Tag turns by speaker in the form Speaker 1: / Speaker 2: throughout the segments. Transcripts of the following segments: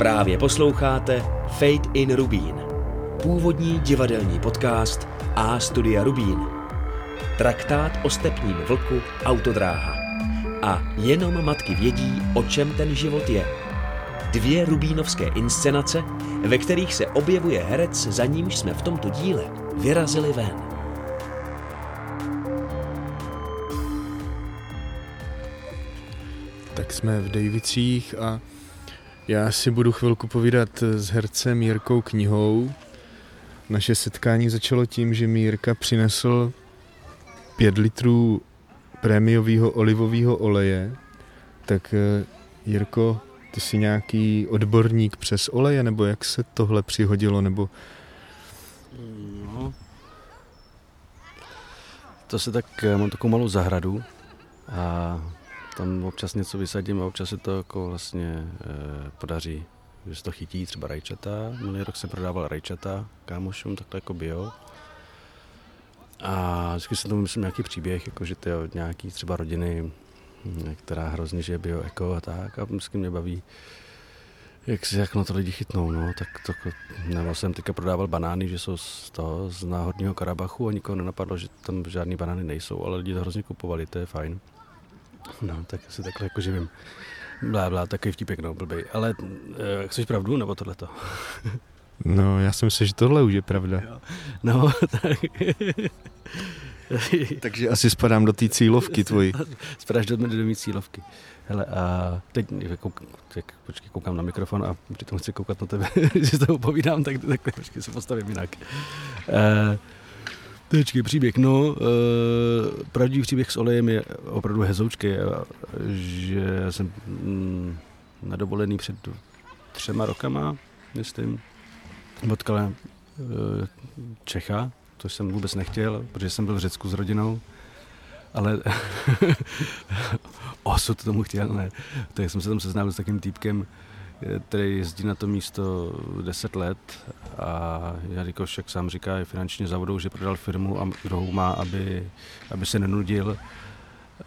Speaker 1: Právě posloucháte Fate in Rubín, původní divadelní podcast A Studia Rubín. Traktát o stepním vlku Autodráha. A jenom matky vědí, o čem ten život je. Dvě rubínovské inscenace, ve kterých se objevuje herec, za nímž jsme v tomto díle vyrazili ven.
Speaker 2: Tak jsme v Davicích a já si budu chvilku povídat s hercem Jirkou Knihou. Naše setkání začalo tím, že mi Jirka přinesl pět litrů prémiového olivového oleje. Tak eh, Jirko, ty jsi nějaký odborník přes oleje, nebo jak se tohle přihodilo, nebo...
Speaker 3: No, to se tak, eh, mám takovou malou zahradu a tam občas něco vysadím a občas se to jako vlastně e, podaří, že se to chytí, třeba rajčata. Minulý rok jsem prodával rajčata kámošům, takhle jako bio. A vždycky jsem tomu myslím nějaký příběh, jako že to je od nějaký třeba rodiny, hm, která hrozně žije bio, eko a tak. A vždycky mě baví, jak si jak na to lidi chytnou, no, tak to, nebo jsem teďka prodával banány, že jsou z toho, z náhodního Karabachu a nikoho nenapadlo, že tam žádný banány nejsou, ale lidi to hrozně kupovali, to je fajn. No, tak si takhle jako živím. Blá, blá, takový vtipek, no, blbej. Ale e, chceš pravdu, nebo tohleto?
Speaker 2: No, já si myslím, že tohle už je pravda.
Speaker 3: No, tak...
Speaker 2: Takže asi spadám do té cílovky tvojí.
Speaker 3: Spadáš do, do mý cílovky. Hele, a teď kouk, tak, počkej, koukám na mikrofon a přitom chci koukat na tebe, že to povídám, tak, tak počkej, se postavím jinak. E, Počkej, příběh, no, e, pravdivý příběh s olejem je opravdu hezoučký, že jsem mm, na dovolený před třema rokama, myslím, potkal e, Čecha, to jsem vůbec nechtěl, protože jsem byl v Řecku s rodinou, ale osud tomu chtěl, ne. Tak jsem se tam seznámil s takým týpkem, který jezdí na to místo 10 let a jelikož, jak sám říká, je finančně zavodou, že prodal firmu a druhou má, aby, aby se nenudil.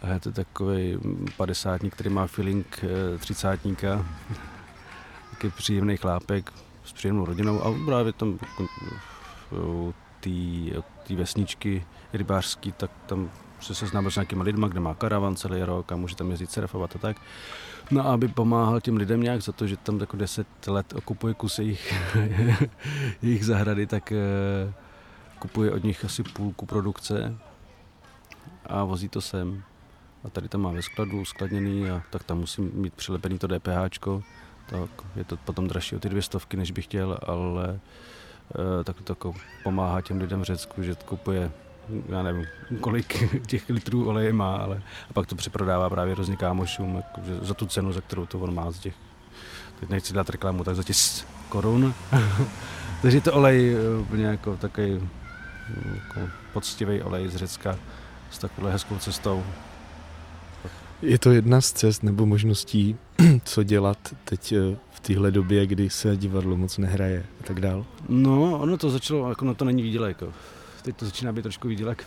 Speaker 3: A je to takový padesátník, který má feeling eh, třicátníka, taky příjemný chlápek s příjemnou rodinou a právě tam té vesničky rybářský, tak tam se seznámil s nějakými lidmi, kde má karavan celý rok a může tam jezdit surfovat a tak. No a aby pomáhal těm lidem nějak za to, že tam jako deset let okupuje kusy jejich, jejich zahrady, tak uh, kupuje od nich asi půlku produkce a vozí to sem. A tady tam má ve skladu skladněný a tak tam musím mít přilepený to DPH. Tak je to potom dražší o ty dvě stovky, než bych chtěl, ale tak to jako pomáhá těm lidem v Řecku, že kupuje já nevím, kolik těch litrů oleje má, ale a pak to přeprodává právě různě kámošům jako, že za tu cenu, za kterou to on má z těch, teď nechci dát reklamu, tak za těch korun. Takže to olej eh, úplně jako takový jako poctivý olej z Řecka s takovou hezkou cestou.
Speaker 2: Je to jedna z cest nebo možností, co dělat teď eh, v téhle době, kdy se divadlo moc nehraje a tak dál?
Speaker 3: No, ono to začalo, jako na to není výdělek. Jako teď to začíná být trošku výdělek.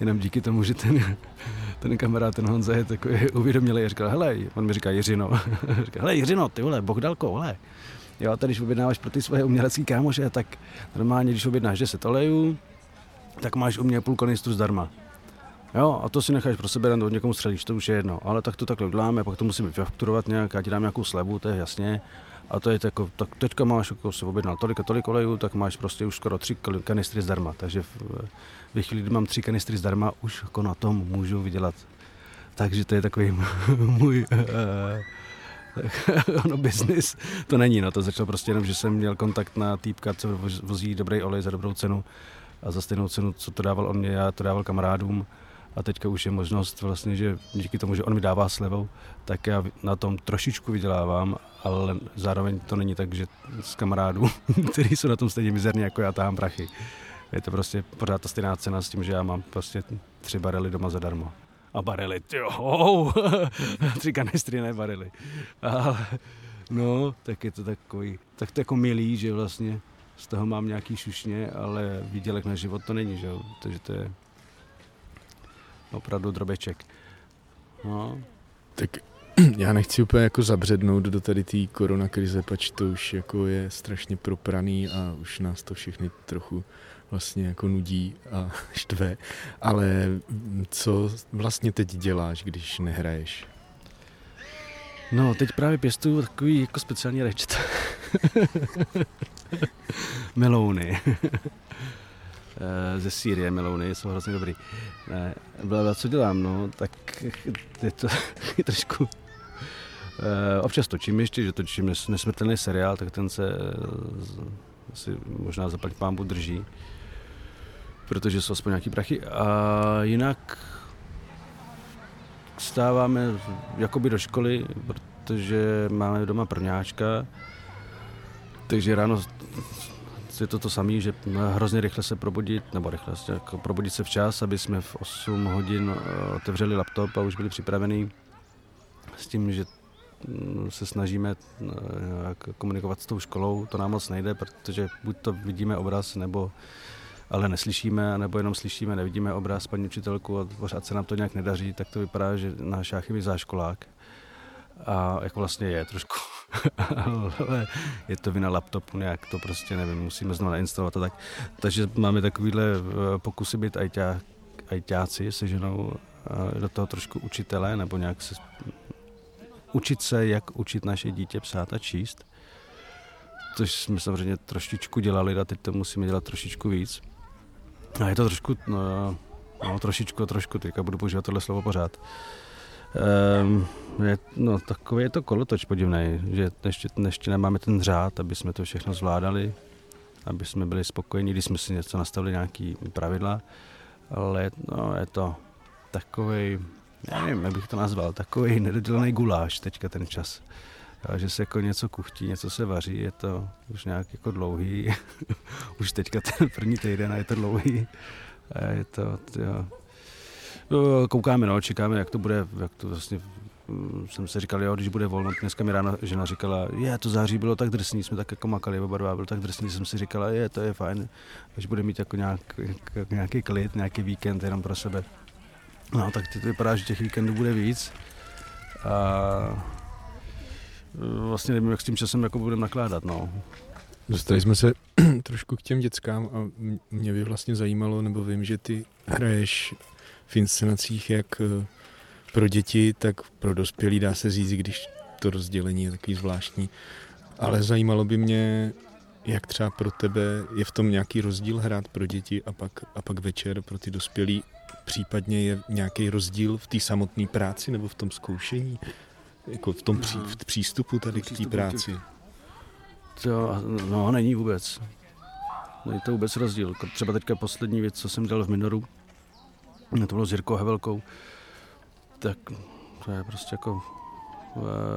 Speaker 3: Jenom díky tomu, že ten, ten kamarád, ten Honza je takový uvědomilý a říkal, hele, on mi říká Jiřino, říká, hele Jiřino, ty vole, Bohdalko, hele. Jo, tady když objednáváš pro ty svoje umělecké kámoše, tak normálně, když objednáš 10 olejů, tak máš u mě půl zdarma. Jo, a to si necháš pro sebe, od někomu střelíš, to už je jedno. Ale tak to takhle uděláme, pak to musíme fakturovat nějak, já ti dám nějakou slevu, to je jasně. A to je jako, tak teďka máš, jako se objednal tolik a tolik olejů, tak máš prostě už skoro tři kanistry zdarma. Takže v, ve chvíli, kdy mám tři kanistry zdarma, už jako na tom můžu vydělat. Takže to je takový můj uh, ono business to není, no to začalo prostě jenom, že jsem měl kontakt na týpka, co vozí dobrý olej za dobrou cenu a za stejnou cenu, co to dával on mě, já to dával kamarádům a teďka už je možnost vlastně, že díky tomu, že on mi dává slevou, tak já na tom trošičku vydělávám, ale zároveň to není tak, že z kamarádů, kteří jsou na tom stejně mizerní jako já, tahám prachy. Je to prostě pořád ta stejná cena s tím, že já mám prostě tři barely doma zadarmo. A barely, jo, tři kanistry, ne barely. Ale, no, tak je to takový, tak to jako milý, že vlastně z toho mám nějaký šušně, ale výdělek na život to není, že jo, takže to je opravdu drobeček. No.
Speaker 2: Tak já nechci úplně jako zabřednout do tady té koronakrize, pač to už jako je strašně propraný a už nás to všechny trochu vlastně jako nudí a štve, ale co vlastně teď děláš, když nehraješ?
Speaker 3: No, teď právě pěstuju takový jako speciální rečet. melouny. Eh, ze Sýrie melouny, jsou hrozně dobrý. Ne, byla, co dělám, no, tak je to je trošku... E, občas točím ještě, že točím nesmrtelný seriál, tak ten se asi možná zaplať pámbu drží, protože jsou aspoň nějaký prachy. A jinak stáváme jakoby do školy, protože máme doma prvňáčka, takže ráno je to to samé, že hrozně rychle se probudit, nebo rychle jako probudit se včas, aby jsme v 8 hodin eh, otevřeli laptop a už byli připravení s tím, že mm, se snažíme eh, komunikovat s tou školou. To nám moc nejde, protože buď to vidíme obraz, nebo ale neslyšíme, nebo jenom slyšíme, nevidíme obraz paní učitelku a pořád se nám to nějak nedaří, tak to vypadá, že náš Jáchym je záškolák. A jako vlastně je trošku, ale je to vina laptopu nějak, to prostě nevím, musíme znovu nainstalovat a tak. Takže máme takovýhle eh, pokusy být ajťáci se ženou eh, do toho trošku učitele, nebo nějak se učit se, jak učit naše dítě psát a číst. Což jsme samozřejmě trošičku dělali a teď to musíme dělat trošičku víc. A je to trošku, no, no trošičku, trošku, teďka budu používat tohle slovo pořád. Um, je, no, takový je to kolotoč podivný, že ještě, ještě nemáme ten řád, aby jsme to všechno zvládali, aby jsme byli spokojení, když jsme si něco nastavili, nějaký pravidla, ale no, je to takový, já nevím, jak bych to nazval, takový nedodělaný guláš teďka ten čas. A že se jako něco kuchtí, něco se vaří, je to už nějak jako dlouhý. už teďka ten první týden a je to dlouhý. A je to, jo. No, koukáme, no, čekáme, jak to bude, jak to vlastně mm, jsem si říkal, jo, když bude volno, dneska mi ráno žena říkala, je, to září bylo tak drsný, jsme tak jako makali, oba dva, bylo tak drsný, jsem si říkala, je, to je fajn, až bude mít jako nějak, nějaký klid, nějaký víkend jenom pro sebe. No, tak to vypadá, že těch víkendů bude víc. A vlastně nevím, jak s tím časem jako budeme nakládat, no.
Speaker 2: Dostali jsme se trošku k těm dětskám a mě by vlastně zajímalo, nebo vím, že ty hraješ v inscenacích jak eh, pro děti, tak pro dospělí, dá se říct, když to rozdělení je takový zvláštní. Ale zajímalo by mě, jak třeba pro tebe je v tom nějaký rozdíl hrát pro děti a pak, a pak večer pro ty dospělí. Případně je nějaký rozdíl v té samotné práci nebo v tom zkoušení? Jako v tom pří, v přístupu tady k té práci?
Speaker 3: To, no, není vůbec. Není to vůbec rozdíl. Třeba teďka poslední věc, co jsem dělal v Minoru, to bylo s Jirkou Hevelkou, tak to je prostě jako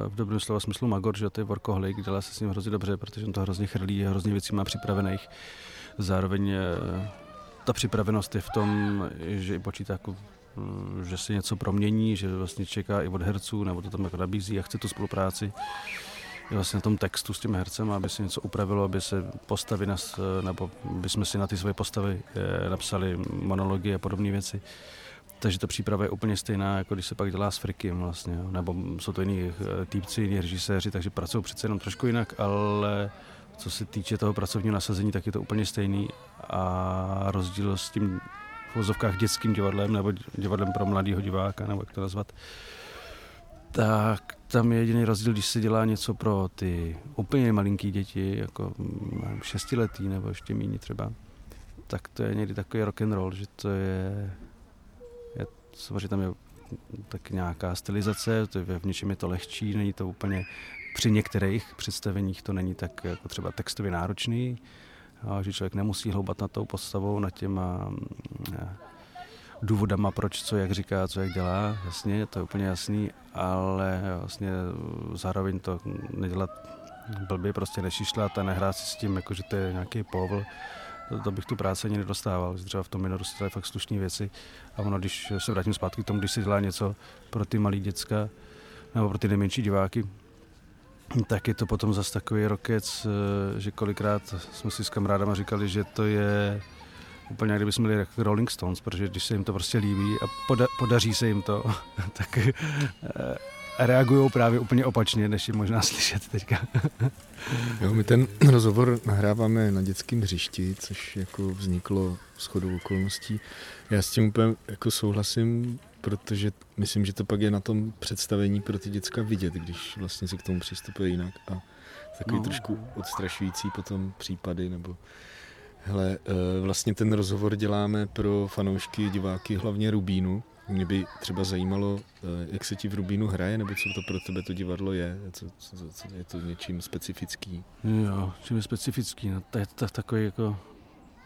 Speaker 3: v dobrém slova smyslu magor, že to je workoholik, dělá se s ním hrozně dobře, protože on to hrozně chrlí, hrozně věcí má připravených. Zároveň eh, ta připravenost je v tom, že i počítá jako mm, že se něco promění, že vlastně čeká i od herců, nebo to tam jako nabízí a chce tu spolupráci vlastně na tom textu s tím hercem, aby se něco upravilo, aby se postavy, nas, nebo aby jsme si na ty svoje postavy eh, napsali monology a podobné věci. Takže ta příprava je úplně stejná, jako když se pak dělá s frikem vlastně, nebo jsou to jiní eh, týpci, jiní režiséři, takže pracují přece jenom trošku jinak, ale co se týče toho pracovního nasazení, tak je to úplně stejný a rozdíl s tím v dětským divadlem nebo divadlem pro mladého diváka, nebo jak to nazvat, tak tam je jediný rozdíl, když se dělá něco pro ty úplně malinký děti, jako mm, šestiletý nebo ještě méně třeba, tak to je někdy takový rock and roll, že to je, je samozřejmě tam je tak nějaká stylizace, to je, v něčem je to lehčí, není to úplně, při některých představeních to není tak jako třeba textově náročný, že člověk nemusí hloubat nad tou postavou, nad těma mm, důvodama, proč, co, jak říká, co, jak dělá, jasně, to je úplně jasný, ale vlastně zároveň to nedělat blbě, prostě nešišlat a nehrát si s tím, jako, že to je nějaký povl, to, to bych tu práci ani nedostával. Třeba v tom minoru si dělají fakt slušné věci a ono, když se vrátím zpátky k tomu, když si dělá něco pro ty malé děcka nebo pro ty nejmenší diváky, tak je to potom zase takový rokec, že kolikrát jsme si s kamarádama říkali, že to je úplně jak kdyby jsme byli jako Rolling Stones, protože když se jim to prostě líbí a poda, podaří se jim to, tak, eh, reagují právě úplně opačně, než je možná slyšet teďka.
Speaker 2: jo, my ten rozhovor nahráváme na dětském hřišti, což jako vzniklo s chodou okolností. Já s tím úplně jako souhlasím, protože myslím, že to pak je na tom představení pro ty děcka vidět, když vlastně se k tomu přistupuje jinak a takový no. trošku odstrašující potom případy nebo Hele, eh, vlastně ten rozhovor děláme pro fanoušky, diváky, hlavně Rubínu. Mě by třeba zajímalo, eh, jak se ti v Rubínu hraje, nebo co to pro tebe to divadlo je, co, co, co je to něčím specifický?
Speaker 3: Jo, čím je specifický, no to je to takový jako...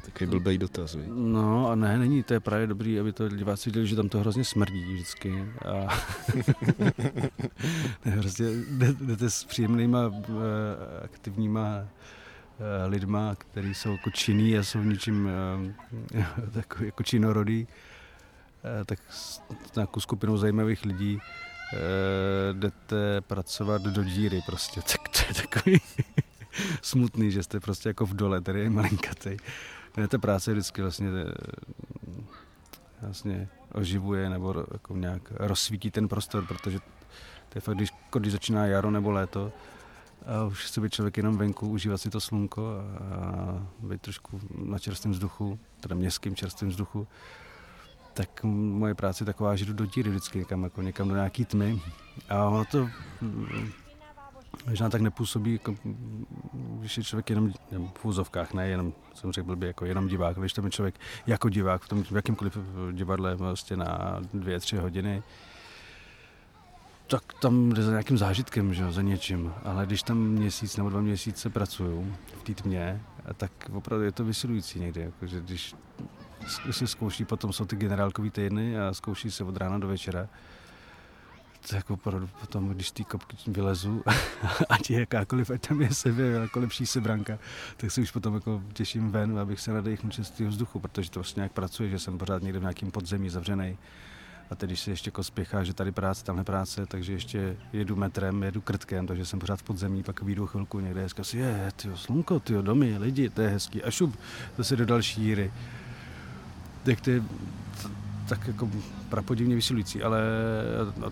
Speaker 2: Takový blbej dotaz, vi?
Speaker 3: No a ne, není, to je právě dobrý, aby to diváci viděli, že tam to hrozně smrdí vždycky. A... ne, prostě jdete s příjemnýma, eh, aktivníma lidma, kteří jsou jako činný a jsou ničím eh, takový jako činorodý, eh, tak s nějakou skupinou zajímavých lidí jdete pracovat do díry prostě, tak to je takový smutný, že jste prostě jako v dole, tady je malinkatej. Ta práce vždycky vlastně vlastně oživuje nebo jako nějak rozsvítí ten prostor, protože to je fakt, když, když začíná jaro nebo léto, a už chce být člověk jenom venku, užívat si to slunko a být trošku na čerstvém vzduchu, teda městským čerstvém vzduchu, tak moje práce je taková, že jdu do díry vždycky někam, jako někam do nějaký tmy. A ono to možná tak nepůsobí, jako, když je člověk jenom v úzovkách, ne jenom, jsem řekl blbě, jako jenom divák, když tam je člověk jako divák v tom v jakýmkoliv divadle vlastně na dvě, tři hodiny, tak tam jde za nějakým zážitkem, že za něčím. Ale když tam měsíc nebo dva měsíce pracuju v té tmě, tak opravdu je to vysilující někdy. Jako, že když si zkouší, potom jsou ty generálkový týdny a zkouší se od rána do večera, tak opravdu potom, když té kopky vylezu, ať je jakákoliv, ať tam je sebe, jako lepší se branka, tak se už potom jako těším ven, abych se nadechnul čistého vzduchu, protože to vlastně nějak pracuje, že jsem pořád někde v nějakém podzemí zavřený a teď, když se ještě jako spěchá, že tady práce, tamhle práce, takže ještě jedu metrem, jedu krtkem, takže jsem pořád v podzemí, pak vyjdu chvilku někde, a si, je, tyjo, slunko, tyjo, domy, lidi, to je hezký. A šup, zase do další jíry. Tak ty, tak jako prapodivně vysilující, ale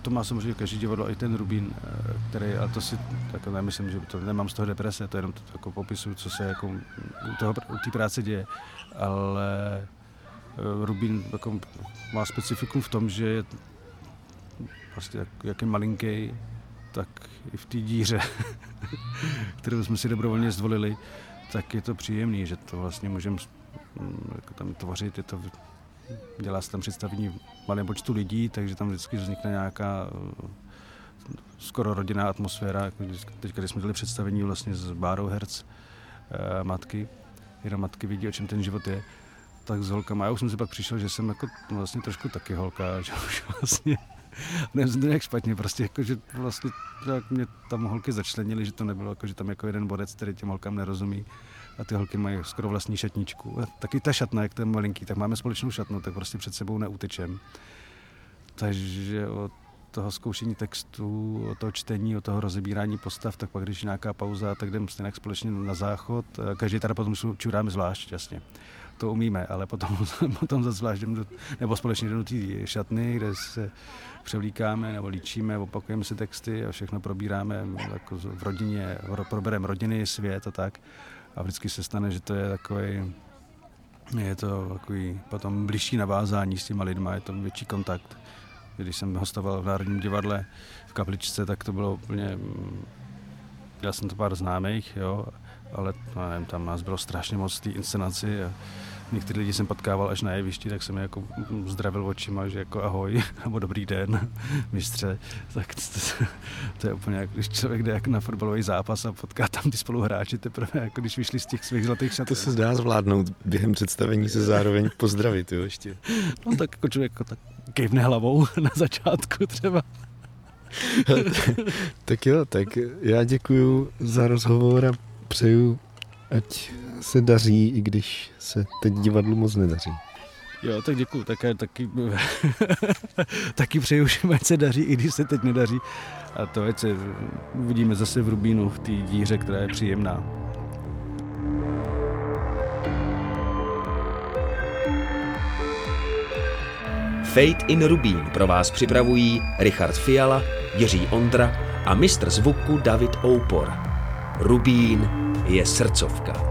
Speaker 3: to má samozřejmě každý divadlo, i ten Rubín, eh, který, a to si tak nemyslím, že to nemám z toho deprese, to jenom to jako popisuju, co se jako u, toho, u té práce děje, ale Rubín jako má specifikum v tom, že je prostě jak, jak je malinký, tak i v té díře, kterou jsme si dobrovolně zvolili, tak je to příjemný, že to vlastně můžeme mm, jako tam tvořit, je to, dělá se tam představení malém počtu lidí, takže tam vždycky vznikne nějaká eh, skoro rodinná atmosféra, jako teď, když jsme dělali představení vlastně s Bárou Herc, eh, matky, jenom matky vidí, o čem ten život je, tak s holkama. Já už jsem si pak přišel, že jsem jako vlastně trošku taky holka, že už vlastně nevím, to nějak špatně, prostě jako, že vlastně tak mě tam holky začlenili, že to nebylo jako, že tam jako jeden bodec, který těm holkám nerozumí a ty holky mají skoro vlastní šatničku. A taky ta šatna, jak ten malinký, tak máme společnou šatnu, tak prostě před sebou neutečem. Takže od toho zkoušení textu, o toho čtení, o toho rozebírání postav, tak pak když je nějaká pauza, tak jdeme stejně společně na záchod. Každý tady potom čuráme zvlášť, jasně to umíme, ale potom, potom zase zvlášť do, nebo společně do té šatny, kde se převlíkáme nebo líčíme, opakujeme si texty a všechno probíráme jako v rodině, probereme rodiny, svět a tak. A vždycky se stane, že to je takový je to takový potom blížší navázání s těma lidma, je to větší kontakt. Když jsem hostoval v Národním divadle v Kapličce, tak to bylo úplně... Dělal jsem to pár známých, jo, ale no, nevím, tam nás bylo strašně moc té inscenaci a některý lidi jsem potkával až na jevišti, tak jsem je jako zdravil očima, že jako ahoj, nebo dobrý den, mistře, tak to, to, je úplně jako když člověk jde jako na fotbalový zápas a potká tam ty spoluhráči teprve, jako když vyšli z těch svých zlatých šat.
Speaker 2: To se zdá zvládnout během představení se zároveň pozdravit, jo, ještě.
Speaker 3: No tak jako člověk jako tak kejvne hlavou na začátku třeba.
Speaker 2: tak jo, tak já děkuji za rozhovor a přeju, ať se daří, i když se teď divadlu moc nedaří.
Speaker 3: Jo, tak děkuji. Tak, taky, taky přeju všem, ať se daří, i když se teď nedaří. A to ať se uvidíme zase v Rubínu, v té díře, která je příjemná.
Speaker 1: Fate in Rubín pro vás připravují Richard Fiala Jiří Ondra a mistr zvuku David Oupor. Rubín je srdcovka.